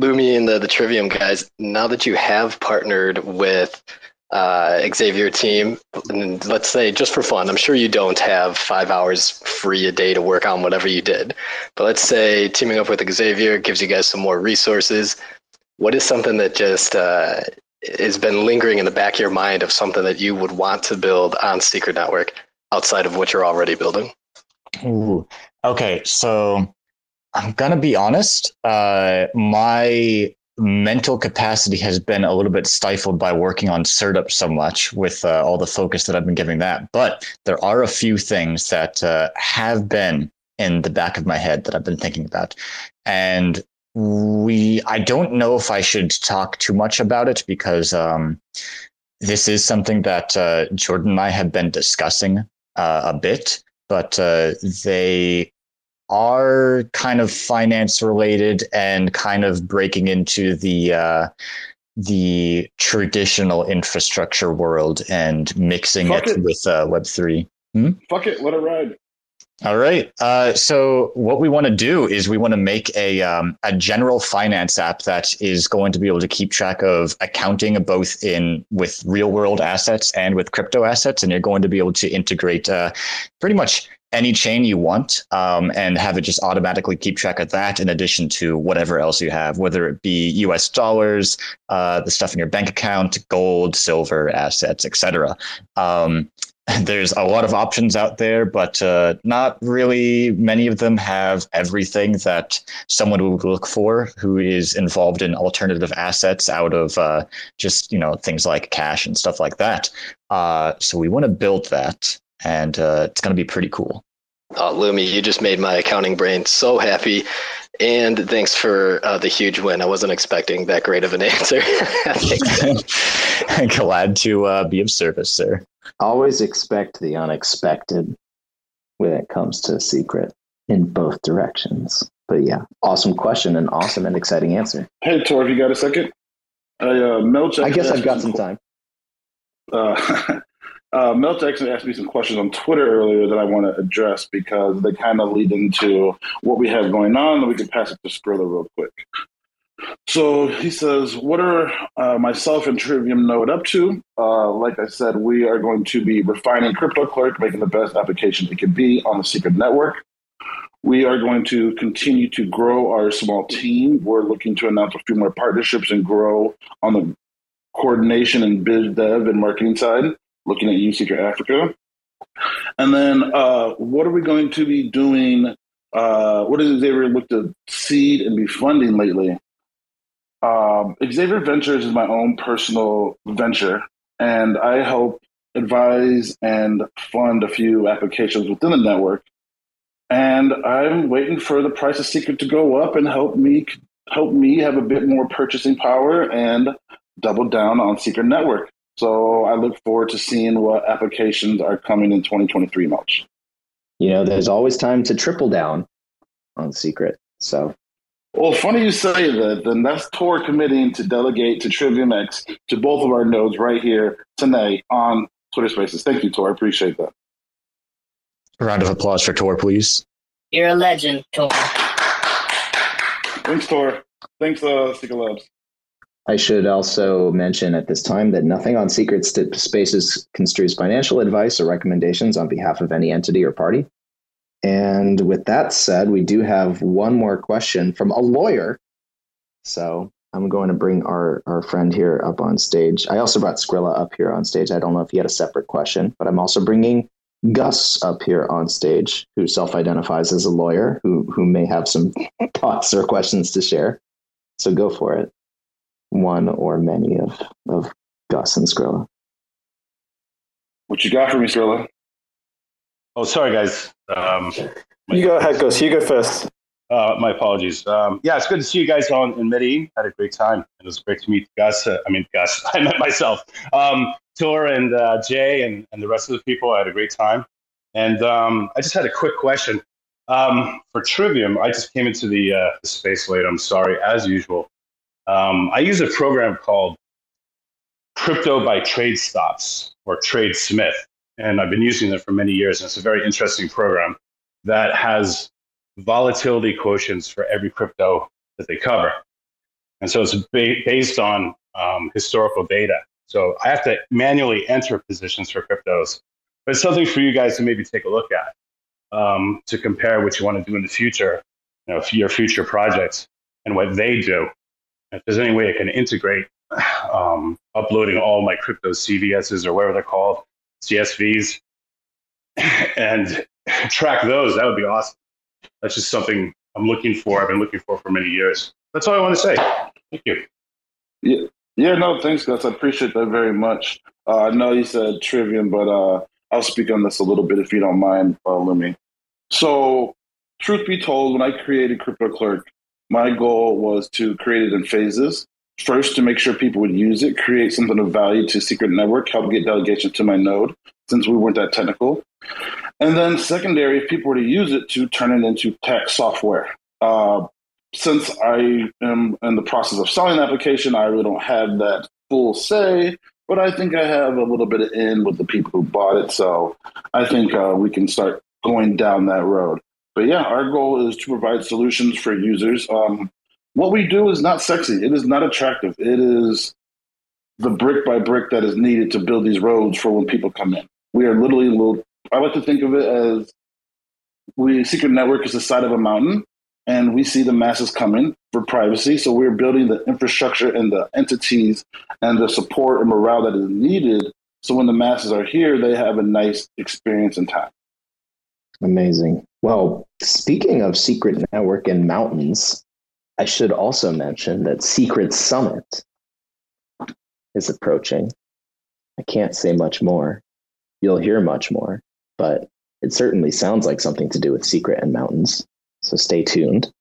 Lumi and the, the Trivium guys, now that you have partnered with uh, Xavier team, and let's say just for fun, I'm sure you don't have five hours free a day to work on whatever you did, but let's say teaming up with Xavier gives you guys some more resources. What is something that just uh, has been lingering in the back of your mind of something that you would want to build on Secret Network outside of what you're already building? Ooh. Okay, so I'm gonna be honest. Uh, my mental capacity has been a little bit stifled by working on CertUp so much with uh, all the focus that I've been giving that. But there are a few things that uh, have been in the back of my head that I've been thinking about, and we. I don't know if I should talk too much about it because um, this is something that uh, Jordan and I have been discussing uh, a bit, but uh, they are kind of finance related and kind of breaking into the uh, the traditional infrastructure world and mixing it, it, with uh, Web three. Hmm? Fuck it, let it ride. All right. Uh, so what we want to do is we want to make a um, a general finance app that is going to be able to keep track of accounting both in with real world assets and with crypto assets, and you're going to be able to integrate uh, pretty much any chain you want um, and have it just automatically keep track of that in addition to whatever else you have, whether it be US dollars, uh, the stuff in your bank account, gold, silver, assets, etc. Um, there's a lot of options out there, but uh, not really many of them have everything that someone would look for who is involved in alternative assets out of uh, just you know things like cash and stuff like that. Uh, so we want to build that and uh, it's going to be pretty cool. Oh, Lumi, you just made my accounting brain so happy. And thanks for uh, the huge win. I wasn't expecting that great of an answer. Glad to uh, be of service, sir. Always expect the unexpected when it comes to a secret in both directions. But yeah, awesome question and awesome and exciting answer. Hey, Tor, if you got a second? I, uh, Melch, I guess I've got some time. Uh, Uh, Mel Jackson asked me some questions on Twitter earlier that I want to address because they kind of lead into what we have going on, and we can pass it to Skrilla real quick. So he says, What are uh, myself and Trivium Node up to? Uh, like I said, we are going to be refining Crypto Clerk, making the best application it can be on the Secret Network. We are going to continue to grow our small team. We're looking to announce a few more partnerships and grow on the coordination and biz dev and marketing side looking at USecret Africa. And then uh, what are we going to be doing uh, what has Xavier looked to seed and be funding lately? Um, Xavier Ventures is my own personal venture, and I help advise and fund a few applications within the network. And I'm waiting for the price of Secret to go up and help me help me have a bit more purchasing power and double down on Secret Network. So I look forward to seeing what applications are coming in 2023 March. You know, there's always time to triple down on Secret. So well, funny you say that. Then that's Tor committing to delegate to Trivium X to both of our nodes right here tonight on Twitter Spaces. Thank you, Tor. I appreciate that. A round of applause for Tor, please. You're a legend, Tor. Thanks, Tor. Thanks, uh, Secret Labs. I should also mention at this time that nothing on Secret Spaces construes financial advice or recommendations on behalf of any entity or party. And with that said, we do have one more question from a lawyer. So I'm going to bring our, our friend here up on stage. I also brought Skrilla up here on stage. I don't know if he had a separate question, but I'm also bringing Gus up here on stage, who self identifies as a lawyer, who, who may have some thoughts or questions to share. So go for it. One or many of, of Gus and Skrilla. What you got for me, Skrilla? Oh, sorry, guys. Um, you go ahead, Gus. You go first. Uh, my apologies. Um, yeah, it's good to see you guys on in Medellin. Had a great time. It was great to meet Gus. Uh, I mean, Gus. I met myself. Um, Tor and uh, Jay and, and the rest of the people. I had a great time. And um, I just had a quick question um, for Trivium. I just came into the, uh, the space late. I'm sorry, as usual. Um, I use a program called Crypto by Trade Stops or Trade Smith and I've been using it for many years. And it's a very interesting program that has volatility quotients for every crypto that they cover. And so it's ba- based on um, historical data. So I have to manually enter positions for cryptos, but it's something for you guys to maybe take a look at um, to compare what you want to do in the future, you know, your future projects and what they do. If there's any way I can integrate um, uploading all my crypto CVSs or whatever they're called CSVs and track those. That would be awesome. That's just something I'm looking for. I've been looking for for many years. That's all I want to say. Thank you. Yeah, yeah, no, thanks, Gus. I appreciate that very much. Uh, I know you said trivium, but uh, I'll speak on this a little bit if you don't mind, uh, Lumi. So, truth be told, when I created Crypto Clerk, my goal was to create it in phases first to make sure people would use it, create something of value to Secret Network, help get delegation to my node, since we weren't that technical. And then secondary, if people were to use it, to turn it into tech software. Uh, since I am in the process of selling the application, I really don't have that full say, but I think I have a little bit of in with the people who bought it. So I think uh, we can start going down that road. But yeah, our goal is to provide solutions for users. Um, what we do is not sexy. It is not attractive. It is the brick by brick that is needed to build these roads for when people come in. We are literally little. I like to think of it as we Secret Network is the side of a mountain, and we see the masses coming for privacy. So we're building the infrastructure and the entities and the support and morale that is needed. So when the masses are here, they have a nice experience and time. Amazing. Well, speaking of Secret Network and mountains, I should also mention that Secret Summit is approaching. I can't say much more. You'll hear much more, but it certainly sounds like something to do with Secret and Mountains. So stay tuned.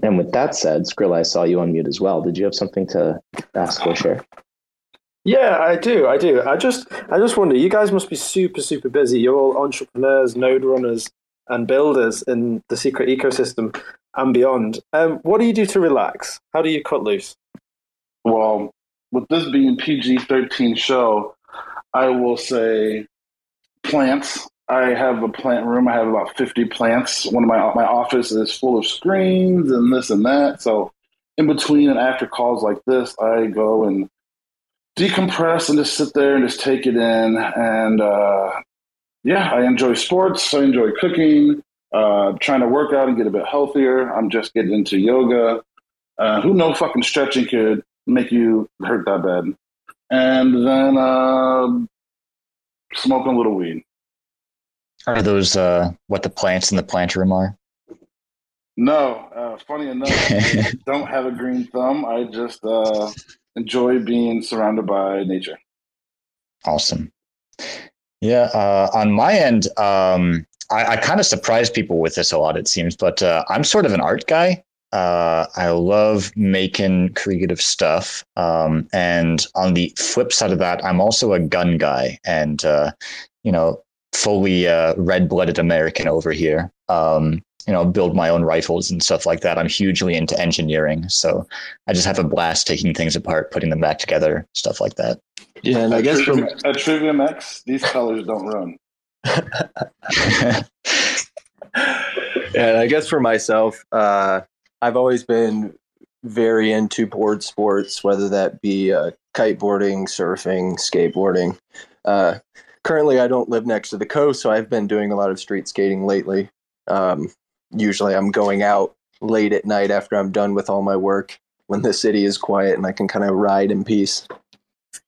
And with that said, Skrill, I saw you on mute as well. Did you have something to ask or share? Yeah, I do. I do. I just, I just wonder. You guys must be super, super busy. You're all entrepreneurs, node runners, and builders in the secret ecosystem and beyond. Um, what do you do to relax? How do you cut loose? Well, with this being PG thirteen show, I will say plants. I have a plant room. I have about fifty plants. One of my my office is full of screens and this and that. So in between and after calls like this, I go and decompress and just sit there and just take it in. And uh, yeah, I enjoy sports. I enjoy cooking uh, trying to work out and get a bit healthier. I'm just getting into yoga. Uh, who knows fucking stretching could make you hurt that bad. And then uh, smoking a little weed. Are those uh, what the plants in the plant room are? No, uh, funny enough, I don't have a green thumb. I just uh, enjoy being surrounded by nature. Awesome. Yeah, uh, on my end, um, I, I kind of surprise people with this a lot, it seems, but uh, I'm sort of an art guy. Uh, I love making creative stuff. Um, and on the flip side of that, I'm also a gun guy and, uh, you know, fully uh, red blooded American over here. Um, you know, build my own rifles and stuff like that. I'm hugely into engineering. So I just have a blast taking things apart, putting them back together, stuff like that. Yeah, and I guess Trivium, from at Trivium X, these colors don't run. and I guess for myself, uh, I've always been very into board sports, whether that be uh, kiteboarding, surfing, skateboarding. Uh, currently, I don't live next to the coast, so I've been doing a lot of street skating lately. Um, usually, I'm going out late at night after I'm done with all my work when the city is quiet and I can kind of ride in peace.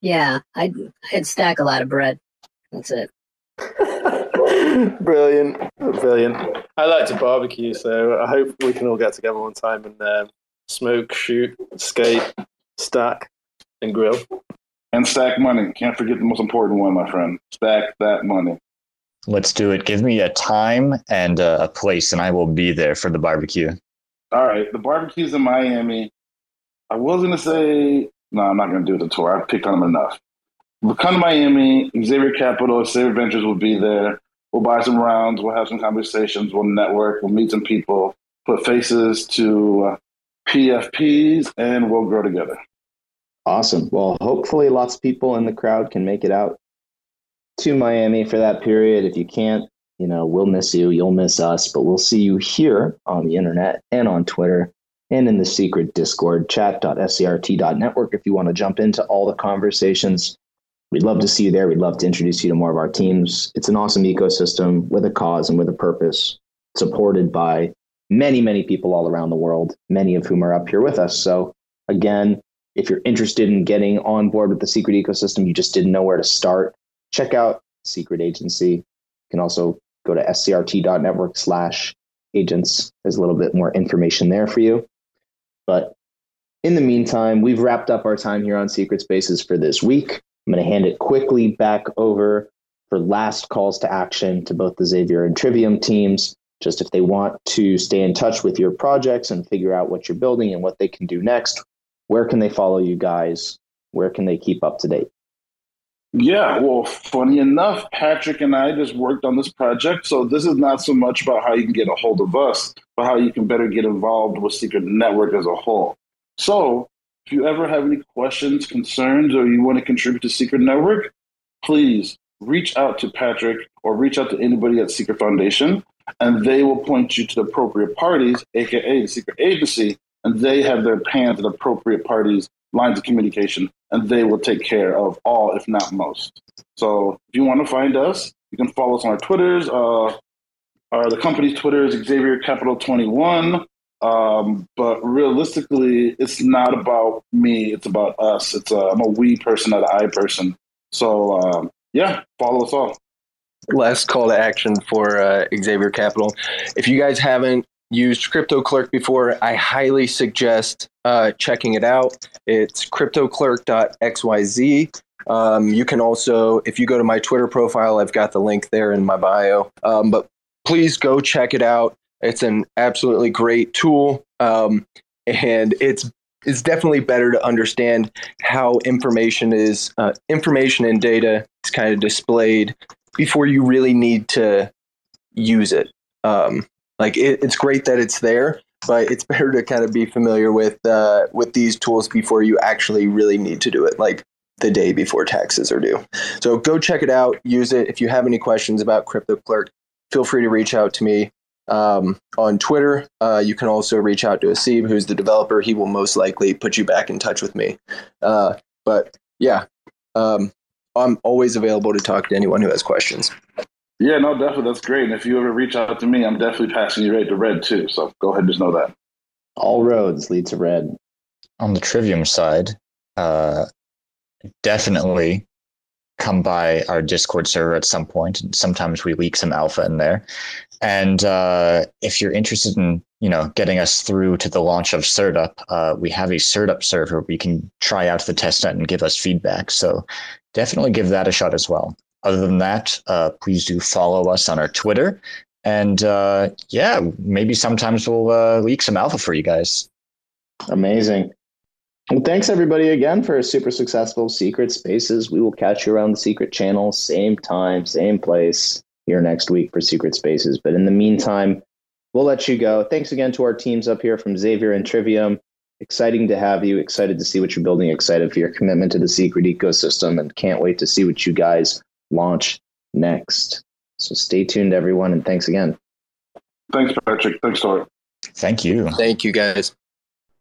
Yeah, I'd, I'd stack a lot of bread. That's it. brilliant, brilliant. I like to barbecue, so I hope we can all get together one time and uh, smoke, shoot, skate, stack, and grill. And stack money. Can't forget the most important one, my friend. Stack that money. Let's do it. Give me a time and uh, a place, and I will be there for the barbecue. All right, the barbecues in Miami. I was gonna say no, I'm not gonna do the tour. I've picked on them enough. We'll come to Miami. Xavier Capital, Xavier Ventures will be there. We'll buy some rounds. We'll have some conversations. We'll network. We'll meet some people. Put faces to uh, PFPs, and we'll grow together. Awesome. Well, hopefully, lots of people in the crowd can make it out to Miami for that period. If you can't, you know, we'll miss you. You'll miss us, but we'll see you here on the internet and on Twitter and in the secret Discord chat.scrt.network if you want to jump into all the conversations. We'd love to see you there. We'd love to introduce you to more of our teams. It's an awesome ecosystem with a cause and with a purpose, supported by many, many people all around the world, many of whom are up here with us. So, again, if you're interested in getting on board with the secret ecosystem, you just didn't know where to start, check out Secret Agency. You can also go to scrt.network slash agents. There's a little bit more information there for you. But in the meantime, we've wrapped up our time here on Secret Spaces for this week. I'm going to hand it quickly back over for last calls to action to both the Xavier and Trivium teams. Just if they want to stay in touch with your projects and figure out what you're building and what they can do next, where can they follow you guys? Where can they keep up to date? Yeah, well, funny enough, Patrick and I just worked on this project. So this is not so much about how you can get a hold of us, but how you can better get involved with Secret Network as a whole. So if you ever have any questions, concerns, or you want to contribute to Secret Network, please reach out to Patrick or reach out to anybody at Secret Foundation, and they will point you to the appropriate parties, aka the secret agency, and they have their hands at appropriate parties, lines of communication, and they will take care of all, if not most. So if you want to find us, you can follow us on our Twitters. Uh, our, the company's Twitter is Xavier Capital 21. Um, but realistically, it's not about me. It's about us. It's a, I'm a we person, not an I person. So um, yeah, follow us all. last call to action for uh, Xavier Capital. If you guys haven't used Crypto Clerk before, I highly suggest uh, checking it out. It's cryptoclerk.xyz. Um, you can also, if you go to my Twitter profile, I've got the link there in my bio. Um, but please go check it out. It's an absolutely great tool, um, and it's it's definitely better to understand how information is uh, information and data is kind of displayed before you really need to use it. Um, like it, it's great that it's there, but it's better to kind of be familiar with uh, with these tools before you actually really need to do it. Like the day before taxes are due. So go check it out, use it. If you have any questions about Crypto Clerk, feel free to reach out to me um, on Twitter. Uh, you can also reach out to Asib, who's the developer. He will most likely put you back in touch with me. Uh, but yeah, um, I'm always available to talk to anyone who has questions. Yeah, no, definitely. That's great. And if you ever reach out to me, I'm definitely passing you right to Red too. So go ahead, just know that. All roads lead to red. On the Trivium side, uh, definitely come by our Discord server at some point. And sometimes we leak some alpha in there. And uh, if you're interested in, you know, getting us through to the launch of CertUp, uh, we have a CertUp server where you can try out the testnet and give us feedback. So definitely give that a shot as well. Other than that, uh, please do follow us on our Twitter. And uh, yeah, maybe sometimes we'll uh, leak some alpha for you guys. Amazing. Well, thanks everybody again for a super successful Secret Spaces. We will catch you around the Secret Channel, same time, same place here next week for Secret Spaces. But in the meantime, we'll let you go. Thanks again to our teams up here from Xavier and Trivium. Exciting to have you. Excited to see what you're building. Excited for your commitment to the secret ecosystem, and can't wait to see what you guys launch next. So stay tuned, everyone, and thanks again. Thanks, Patrick. Thanks, Tor. Thank you. Thank you, guys.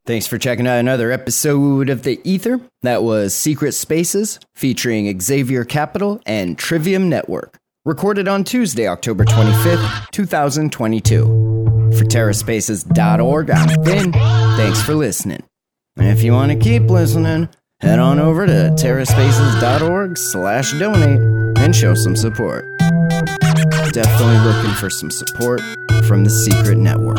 Thanks for checking out another episode of The Ether. That was Secret Spaces featuring Xavier Capital and Trivium Network. Recorded on Tuesday, October 25th, 2022. For TerraSpaces.org, I'm Finn. Thanks for listening. And if you want to keep listening, head on over to TerraSpaces.org slash donate and show some support. Definitely looking for some support from the Secret Network.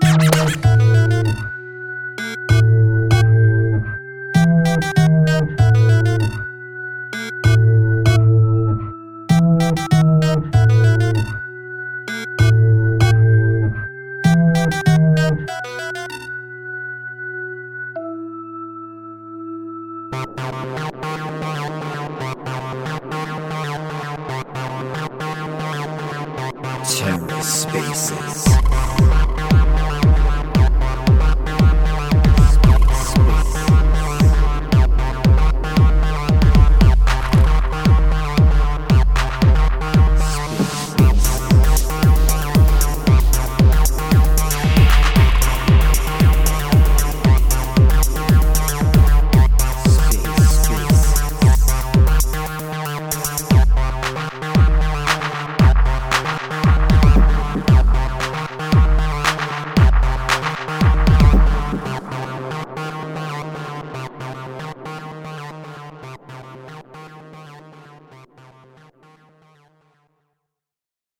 Spaces.